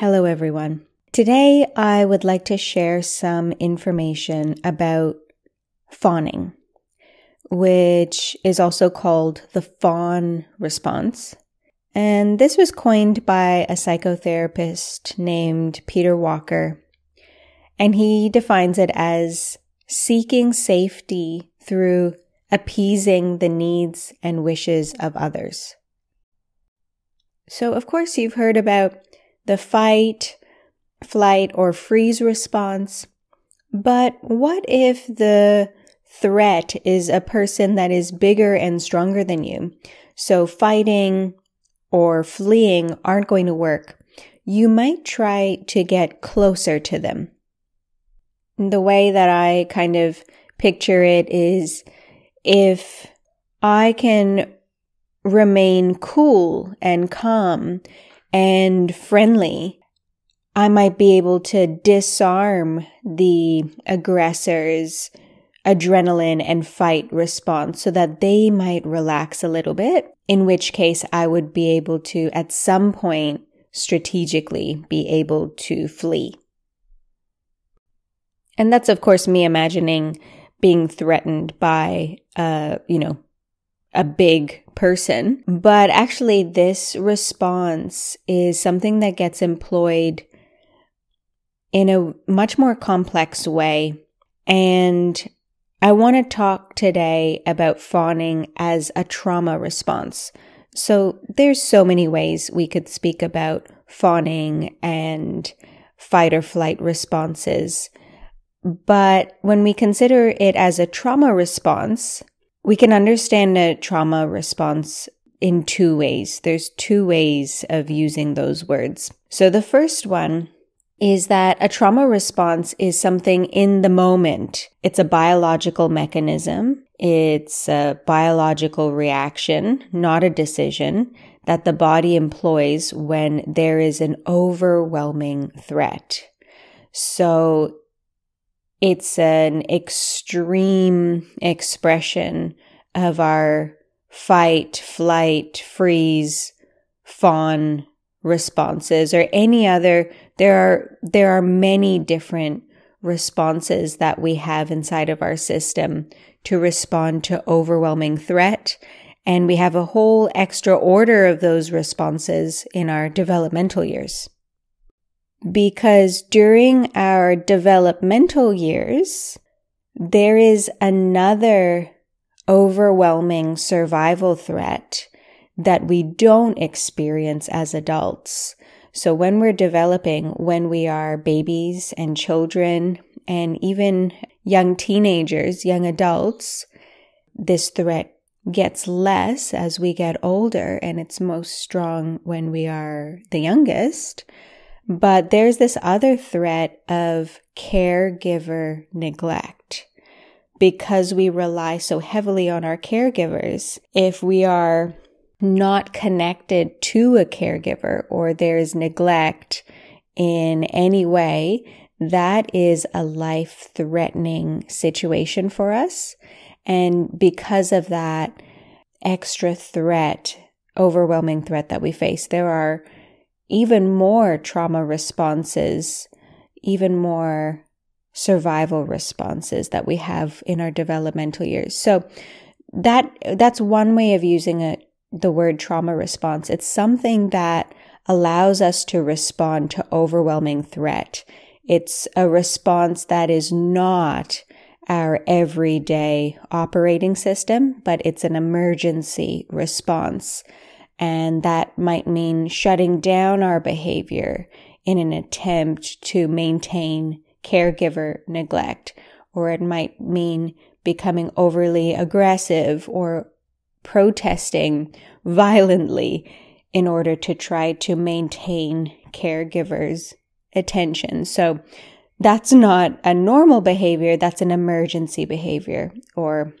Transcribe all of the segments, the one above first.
Hello, everyone. Today, I would like to share some information about fawning, which is also called the fawn response. And this was coined by a psychotherapist named Peter Walker. And he defines it as seeking safety through appeasing the needs and wishes of others. So, of course, you've heard about the fight, flight, or freeze response. But what if the threat is a person that is bigger and stronger than you? So fighting or fleeing aren't going to work. You might try to get closer to them. The way that I kind of picture it is if I can remain cool and calm and friendly, I might be able to disarm the aggressor's adrenaline and fight response so that they might relax a little bit, in which case I would be able to, at some point, strategically be able to flee. And that's, of course, me imagining being threatened by, uh, you know, a big person. But actually, this response is something that gets employed in a much more complex way. And I want to talk today about fawning as a trauma response. So there's so many ways we could speak about fawning and fight or flight responses. But when we consider it as a trauma response, we can understand a trauma response in two ways. There's two ways of using those words. So the first one is that a trauma response is something in the moment. It's a biological mechanism. It's a biological reaction, not a decision that the body employs when there is an overwhelming threat. So it's an extreme expression of our fight, flight, freeze, fawn responses or any other. There are there are many different responses that we have inside of our system to respond to overwhelming threat. And we have a whole extra order of those responses in our developmental years because during our developmental years, there is another overwhelming survival threat that we don't experience as adults. So when we're developing, when we are babies and children and even young teenagers, young adults, this threat gets less as we get older and it's most strong when we are the youngest. But there's this other threat of caregiver neglect. Because we rely so heavily on our caregivers, if we are not connected to a caregiver or there's neglect in any way, that is a life threatening situation for us. And because of that extra threat, overwhelming threat that we face, there are even more trauma responses, even more survival responses that we have in our developmental years. So that that's one way of using the word trauma response. It's something that allows us to respond to overwhelming threat. It's a response that is not our everyday operating system, but it's an emergency response and that might mean shutting down our behavior in an attempt to maintain caregiver neglect, or it might mean becoming overly aggressive or protesting violently in order to try to maintain caregivers' attention. So that's not a normal behavior, that's an emergency behavior, or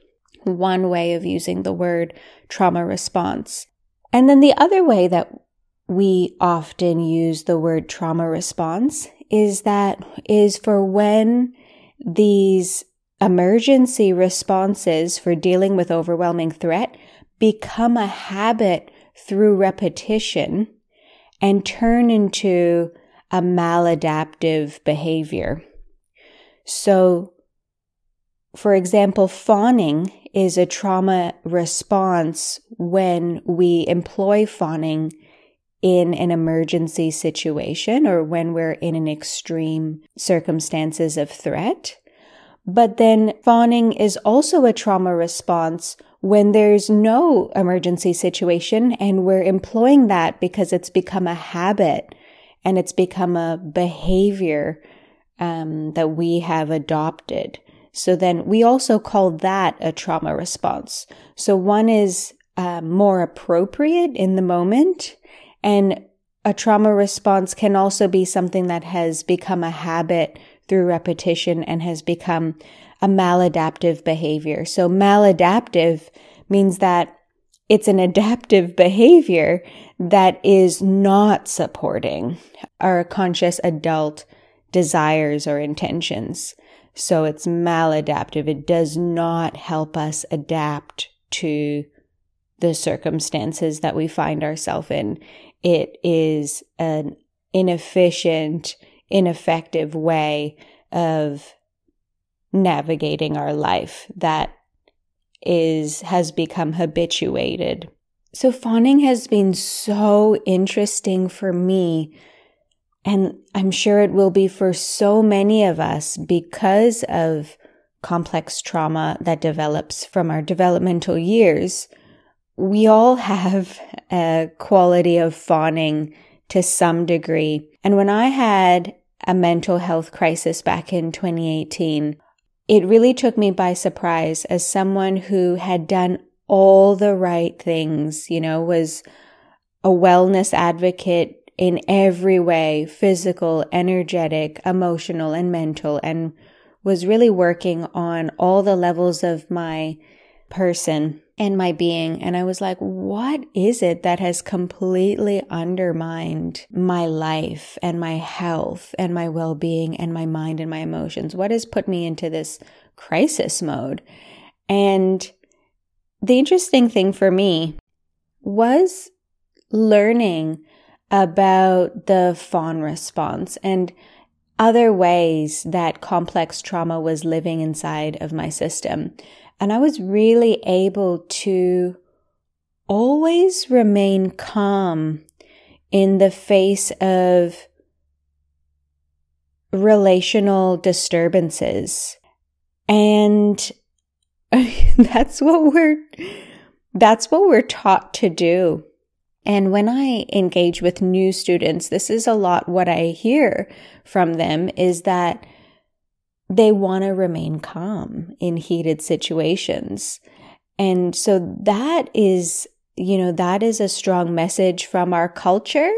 one way of using the word trauma response. And then the other way that we often use the word trauma response is that is for when these emergency responses for dealing with overwhelming threat become a habit through repetition and turn into a maladaptive behavior. So, for example, fawning is a trauma response when we employ fawning in an emergency situation or when we're in an extreme circumstances of threat. But then fawning is also a trauma response when there's no emergency situation and we're employing that because it's become a habit and it's become a behavior um, that we have adopted. So then we also call that a trauma response. So one is uh, more appropriate in the moment and a trauma response can also be something that has become a habit through repetition and has become a maladaptive behavior. So maladaptive means that it's an adaptive behavior that is not supporting our conscious adult desires or intentions. So it's maladaptive. It does not help us adapt to the circumstances that we find ourselves in. It is an inefficient, ineffective way of navigating our life that is has become habituated. So fawning has been so interesting for me and I'm sure it will be for so many of us because of complex trauma that develops from our developmental years. We all have a quality of fawning to some degree. And when I had a mental health crisis back in 2018, it really took me by surprise as someone who had done all the right things, you know, was a wellness advocate in every way physical, energetic, emotional, and mental, and was really working on all the levels of my person and my being. And I was like, what is it that has completely undermined my life and my health and my well being and my mind and my emotions? What has put me into this crisis mode? And the interesting thing for me was learning about the fawn response and other ways that complex trauma was living inside of my system. And I was really able to always remain calm in the face of relational disturbances. And that's what we're, that's what we're taught to do. And when I engage with new students, this is a lot what I hear from them is that they want to remain calm in heated situations. And so that is, you know, that is a strong message from our culture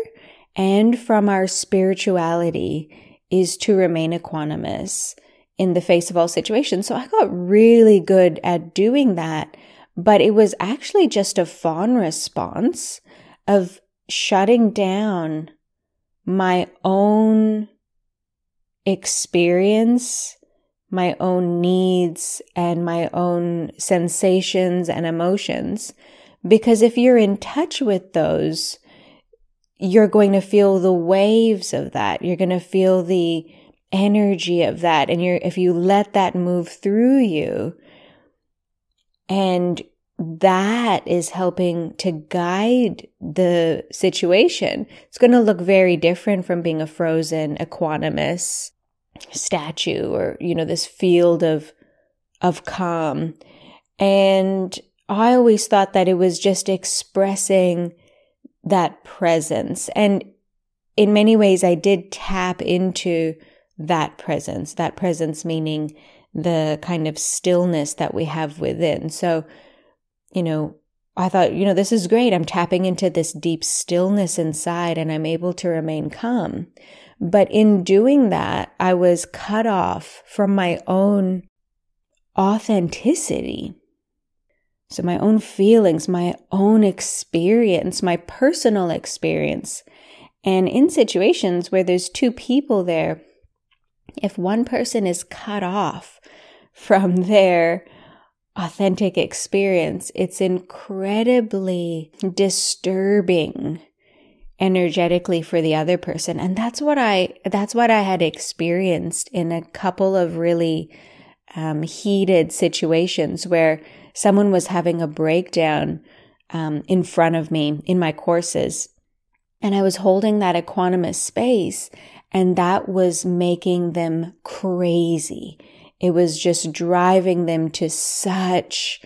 and from our spirituality is to remain equanimous in the face of all situations. So I got really good at doing that, but it was actually just a fawn response of shutting down my own experience my own needs and my own sensations and emotions. Because if you're in touch with those, you're going to feel the waves of that. You're going to feel the energy of that. And you're, if you let that move through you and that is helping to guide the situation. It's going to look very different from being a frozen equanimous statue or you know this field of of calm. And i always thought that it was just expressing that presence. And in many ways i did tap into that presence. That presence meaning the kind of stillness that we have within. So you know I thought, you know, this is great. I'm tapping into this deep stillness inside and I'm able to remain calm. But in doing that, I was cut off from my own authenticity. So, my own feelings, my own experience, my personal experience. And in situations where there's two people there, if one person is cut off from their authentic experience, it's incredibly disturbing energetically for the other person. And that's what I, that's what I had experienced in a couple of really um, heated situations where someone was having a breakdown um, in front of me in my courses. And I was holding that equanimous space and that was making them crazy. It was just driving them to such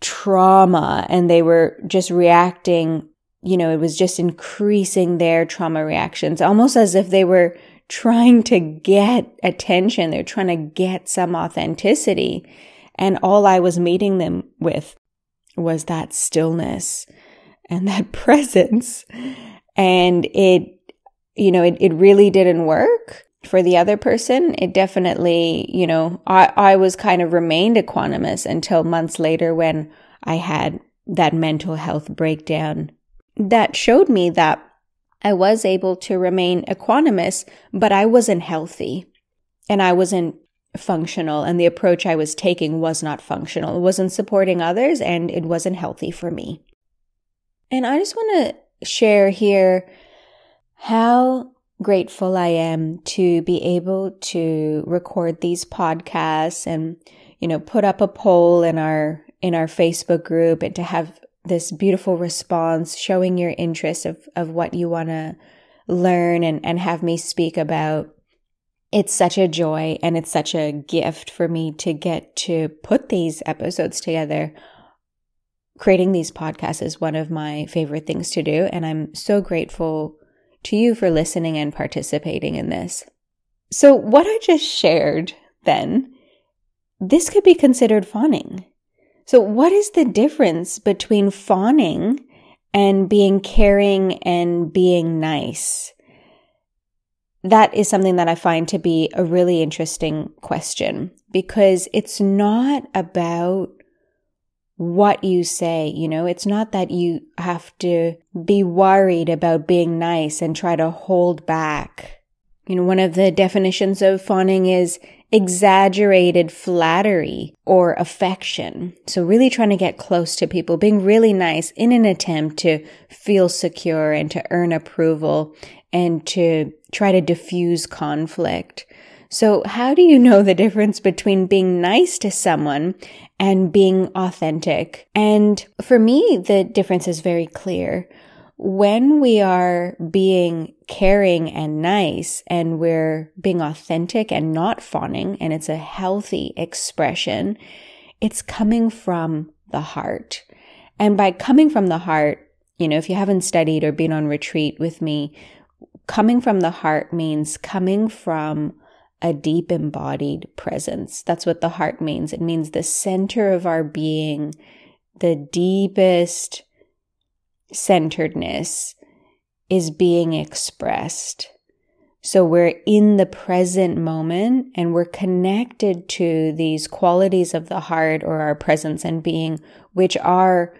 trauma and they were just reacting, you know, it was just increasing their trauma reactions, almost as if they were trying to get attention. They're trying to get some authenticity. And all I was meeting them with was that stillness and that presence. And it, you know, it, it really didn't work for the other person. It definitely, you know, I, I was kind of remained equanimous until months later when I had that mental health breakdown that showed me that I was able to remain equanimous, but I wasn't healthy and I wasn't functional and the approach I was taking was not functional. It wasn't supporting others and it wasn't healthy for me. And I just want to share here how grateful I am to be able to record these podcasts and you know put up a poll in our in our Facebook group and to have this beautiful response showing your interest of of what you want to learn and and have me speak about it's such a joy and it's such a gift for me to get to put these episodes together. Creating these podcasts is one of my favorite things to do, and I'm so grateful to you for listening and participating in this. So, what I just shared then, this could be considered fawning. So, what is the difference between fawning and being caring and being nice? that is something that I find to be a really interesting question because it's not about what you say. You know, it's not that you have to be worried about being nice and try to hold back. You know, one of the definitions of fawning is exaggerated flattery or affection. So really trying to get close to people, being really nice in an attempt to feel secure and to earn approval and to try to diffuse conflict. So how do you know the difference between being nice to someone and being authentic? And for me, the difference is very clear. When we are being caring and nice and we're being authentic and not fawning and it's a healthy expression, it's coming from the heart. And by coming from the heart, you know, if you haven't studied or been on retreat with me, coming from the heart means coming from a deep embodied presence. That's what the heart means. It means the center of our being, the deepest centeredness is being expressed. So we're in the present moment and we're connected to these qualities of the heart or our presence and being, which are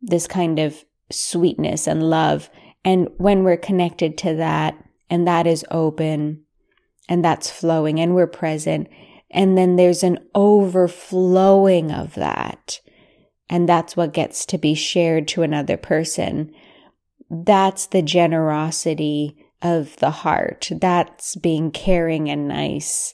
this kind of sweetness and love and when we're connected to that and that is open and that's flowing and we're present, and then there's an overflowing of that. And that's what gets to be shared to another person. That's the generosity of the heart. That's being caring and nice.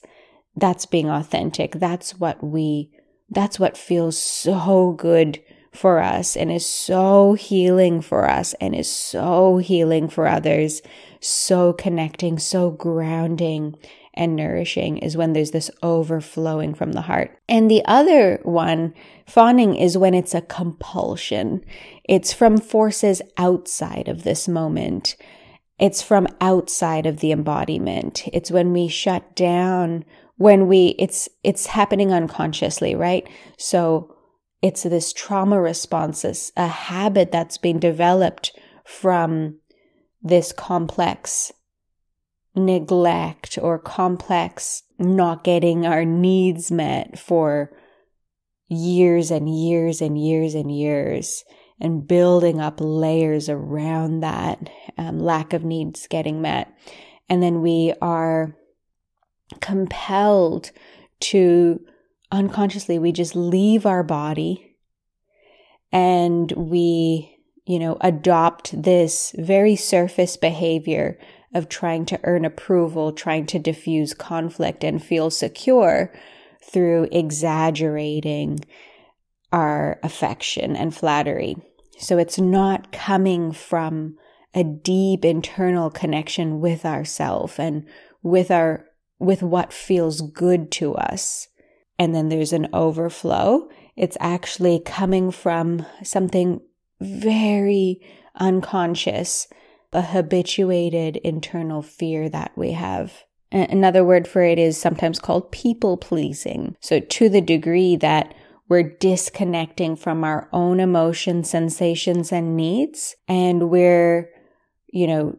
That's being authentic. That's what we, that's what feels so good for us and is so healing for us and is so healing for others, so connecting, so grounding and nourishing is when there's this overflowing from the heart. And the other one, fawning, is when it's a compulsion. It's from forces outside of this moment. It's from outside of the embodiment. It's when we shut down, when we, it's, it's happening unconsciously, right? So it's this trauma responses, a habit that's been developed from this complex neglect or complex not getting our needs met for years and years and years and years and building up layers around that um, lack of needs getting met. And then we are compelled to unconsciously we just leave our body and we you know, adopt this very surface behavior of trying to earn approval, trying to diffuse conflict and feel secure through exaggerating our affection and flattery. So it's not coming from a deep internal connection with ourself and with our with what feels good to us. And then there's an overflow. It's actually coming from something very unconscious, a habituated internal fear that we have. Another word for it is sometimes called people pleasing. So to the degree that we're disconnecting from our own emotions, sensations, and needs, and we're, you know,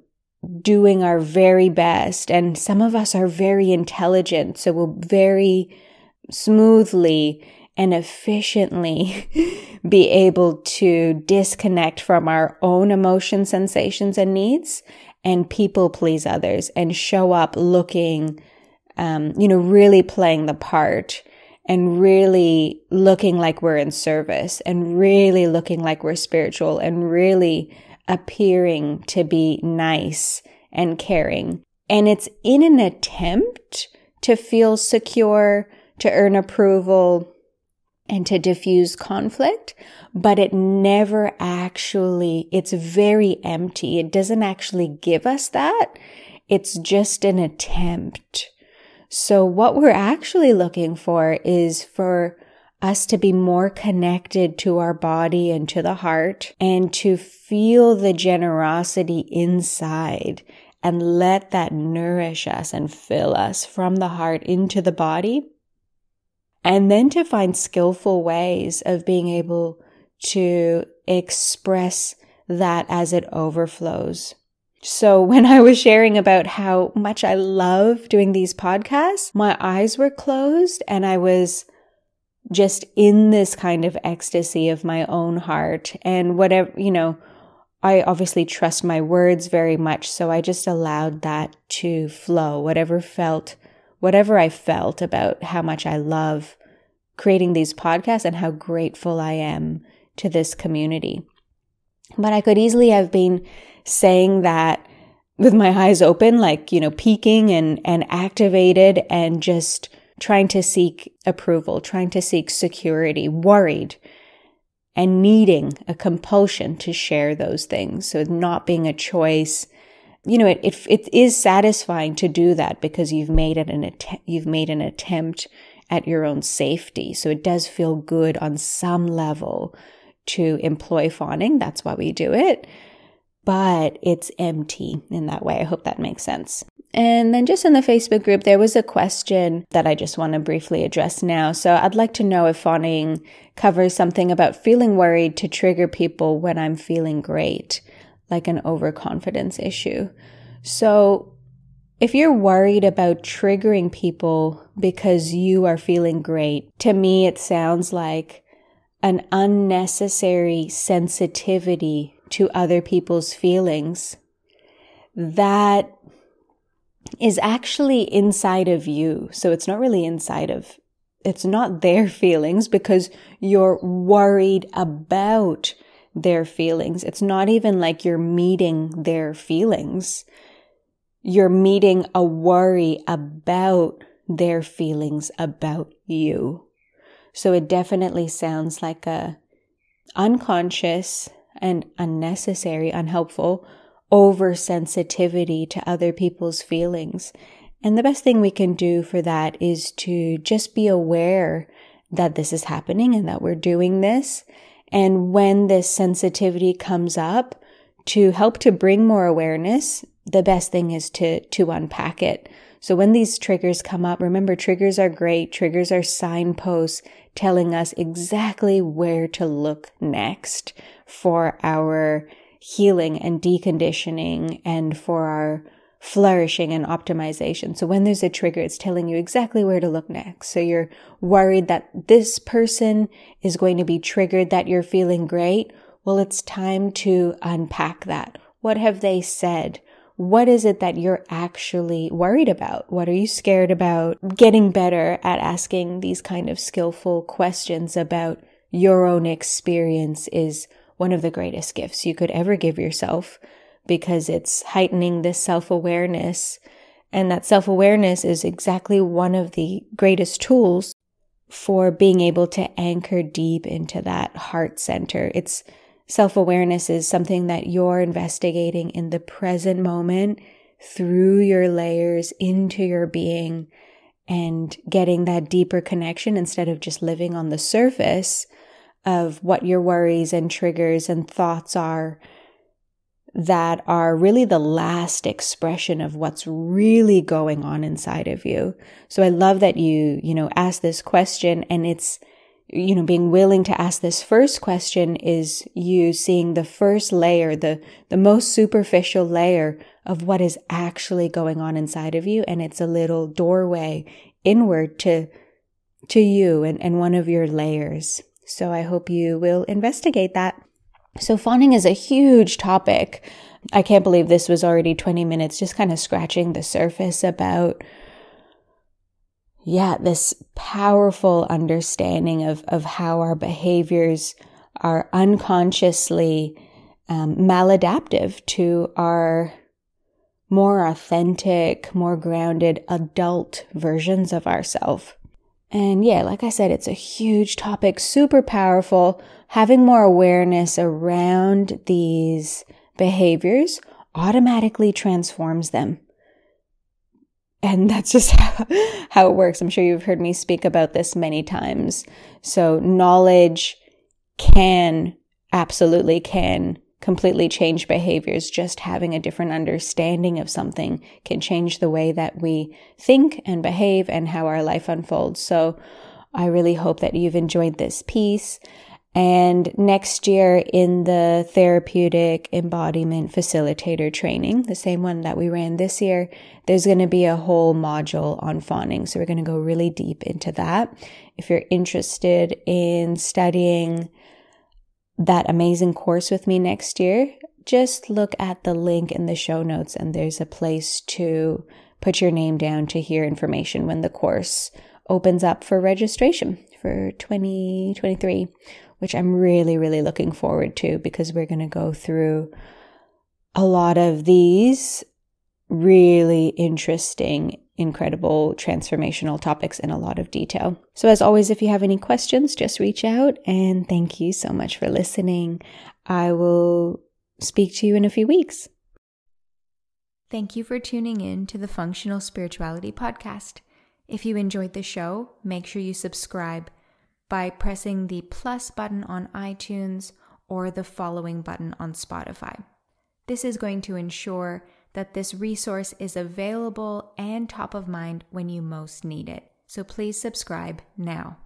doing our very best. And some of us are very intelligent, so we'll very smoothly and efficiently be able to disconnect from our own emotion, sensations, and needs and people please others and show up looking, um, you know, really playing the part and really looking like we're in service and really looking like we're spiritual and really appearing to be nice and caring. And it's in an attempt to feel secure, to earn approval, and to diffuse conflict, but it never actually, it's very empty. It doesn't actually give us that. It's just an attempt. So what we're actually looking for is for us to be more connected to our body and to the heart and to feel the generosity inside and let that nourish us and fill us from the heart into the body and then to find skillful ways of being able to express that as it overflows. So when I was sharing about how much I love doing these podcasts, my eyes were closed and I was just in this kind of ecstasy of my own heart and whatever, you know, I obviously trust my words very much. So I just allowed that to flow, whatever felt whatever I felt about how much I love creating these podcasts and how grateful I am to this community. But I could easily have been saying that with my eyes open, like, you know, peeking and, and activated and just trying to seek approval, trying to seek security, worried and needing a compulsion to share those things. So not being a choice you know, it, it, it is satisfying to do that because you've made it an att- you've made an attempt at your own safety. So it does feel good on some level to employ fawning. That's why we do it. But it's empty in that way. I hope that makes sense. And then just in the Facebook group, there was a question that I just want to briefly address now. So I'd like to know if fawning covers something about feeling worried to trigger people when I'm feeling great like an overconfidence issue. So if you're worried about triggering people because you are feeling great, to me, it sounds like an unnecessary sensitivity to other people's feelings that is actually inside of you. So it's not really inside of, it's not their feelings because you're worried about their feelings. It's not even like you're meeting their feelings. You're meeting a worry about their feelings about you. So it definitely sounds like a unconscious and unnecessary, unhelpful oversensitivity to other people's feelings. And the best thing we can do for that is to just be aware that this is happening and that we're doing this and when this sensitivity comes up, to help to bring more awareness, the best thing is to, to unpack it. So when these triggers come up, remember triggers are great. Triggers are signposts telling us exactly where to look next for our healing and deconditioning and for our flourishing and optimization. So when there's a trigger, it's telling you exactly where to look next. So you're worried that this person is going to be triggered, that you're feeling great. Well, it's time to unpack that. What have they said? What is it that you're actually worried about? What are you scared about? Getting better at asking these kind of skillful questions about your own experience is one of the greatest gifts you could ever give yourself because it's heightening this self awareness. And that self awareness is exactly one of the greatest tools for being able to anchor deep into that heart center. It's self awareness is something that you're investigating in the present moment through your layers into your being and getting that deeper connection instead of just living on the surface of what your worries and triggers and thoughts are that are really the last expression of what's really going on inside of you. So I love that you, you know, ask this question and it's, you know, being willing to ask this first question is you seeing the first layer, the, the most superficial layer of what is actually going on inside of you. And it's a little doorway inward to, to you and, and one of your layers. So I hope you will investigate that. So fawning is a huge topic. I can't believe this was already 20 minutes just kind of scratching the surface about yeah, this powerful understanding of, of how our behaviors are unconsciously um, maladaptive to our more authentic, more grounded adult versions of ourselves. And yeah, like I said, it's a huge topic, super powerful. Having more awareness around these behaviors automatically transforms them. And that's just how, how, it works. I'm sure you've heard me speak about this many times. So knowledge can, absolutely can completely change behaviors. Just having a different understanding of something can change the way that we think and behave and how our life unfolds. So I really hope that you've enjoyed this piece. And next year in the therapeutic embodiment facilitator training, the same one that we ran this year, there's going to be a whole module on fawning. So we're going to go really deep into that. If you're interested in studying that amazing course with me next year, just look at the link in the show notes and there's a place to put your name down to hear information when the course opens up for registration for 2023, which I'm really, really looking forward to because we're going to go through a lot of these really interesting incredible transformational topics in a lot of detail. So, as always, if you have any questions, just reach out and thank you so much for listening. I will speak to you in a few weeks. Thank you for tuning in to the Functional Spirituality Podcast. If you enjoyed the show, make sure you subscribe by pressing the plus button on iTunes or the following button on Spotify. This is going to ensure that this resource is available and top of mind when you most need it. So please subscribe now.